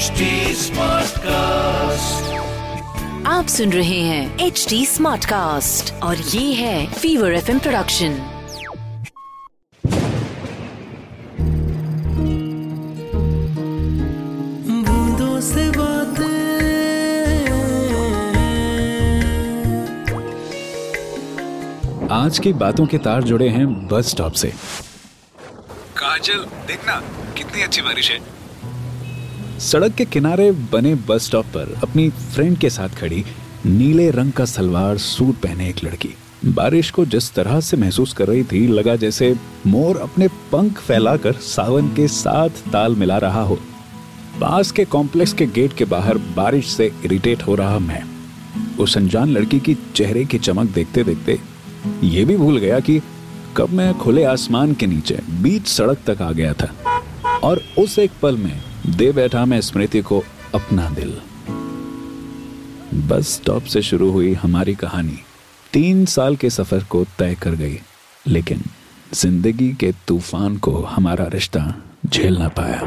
HD Smartcast. आप सुन रहे हैं एच डी स्मार्ट कास्ट और ये है फीवर एफ़ प्रोडक्शन बूंदों से बातें आज की बातों के तार जुड़े हैं बस स्टॉप से। काजल देखना कितनी अच्छी बारिश है। सड़क के किनारे बने बस स्टॉप पर अपनी फ्रेंड के साथ खड़ी नीले रंग का सलवार सूट पहने एक लड़की। बारिश को जिस तरह से महसूस कर रही थी, लगा जैसे मोर अपने पंख फैलाकर सावन के साथ ताल मिला रहा हो। पास के कॉम्प्लेक्स के गेट के बाहर बारिश से इरिटेट हो रहा मैं। उस अनजान लड़की की चेहरे की चमक देखते देखते ये भी भूल गया कि कब मैं खुले आसमान के नीचे बीच सड़क तक आ गया था और उस एक पल में दे बैठा मैं स्मृति को अपना दिल। बस स्टॉप से शुरू हुई हमारी कहानी। तीन साल के सफ़र को तय कर गई लेकिन ज़िंदगी के तूफ़ान को हमारा रिश्ता झेल ना पाया।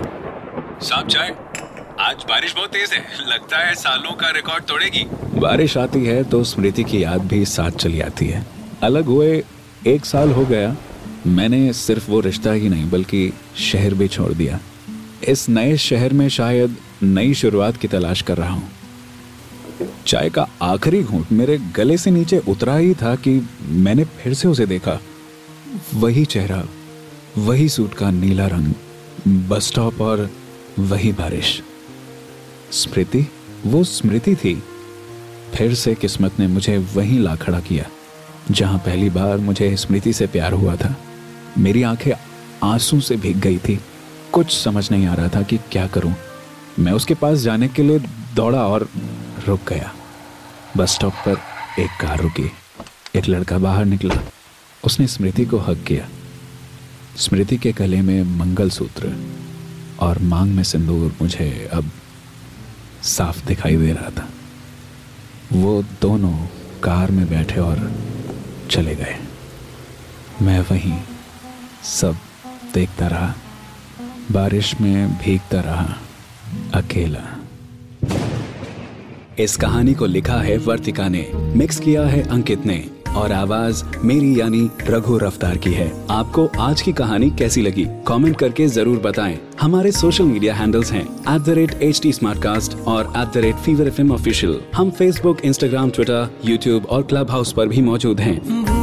साहब चाय आज बारिश बहुत तेज है। लगता है सालों का रिकॉर्ड तोड़ेगी। बारिश आती है तो स्मृति की याद भी साथ चली आती है। अलग हुए एक साल हो गया मैंने सिर्फ़ वो रिश्ता ही नहीं बल्कि शहर भी छोड़ दिया। इस नए शहर में शायद नई शुरुआत की तलाश कर रहा हूँ। चाय का आखिरी घूंट मेरे गले से नीचे उतरा ही था कि मैंने फिर से उसे देखा। वही चेहरा, वही सूट का नीला रंग, बस स्टॉप और वही बारिश। स्मृति? वो स्मृति थी। फिर से किस्मत ने मुझे वहीं ला खड़ा किया, जहाँ पहली बार मुझे स्मृति से प्यार हुआ था। मेरी आँखें आँसू से भीग गई थी। कुछ समझ नहीं आ रहा था कि क्या करूँ। मैं उसके पास जाने के लिए दौड़ा और रुक गया। बस स्टॉप पर एक कार रुकी। एक लड़का बाहर निकला। उसने स्मृति को हक किया। स्मृति के गले में मंगलसूत्र और मांग में सिंदूर मुझे अब साफ़ दिखाई दे रहा था। वो दोनों कार में बैठे और चले गए। मैं वहीं सब देखता रहा। बारिश में भीगता रहा, अकेला। इस कहानी को लिखा है वर्तिका ने, मिक्स किया है अंकित ने, और आवाज़ मेरी यानी रघु रफ्तार की है। आपको आज की कहानी कैसी लगी? कमेंट करके ज़रूर बताएँ। हमारे सोशल मीडिया हैंडल्स हैं at the rate H T और at the rate Fever F official हम फेसबुक इंस्टाग्राम ट्विटर यूट्यूब और क्लब हाउस पर भी मौजूद हैं।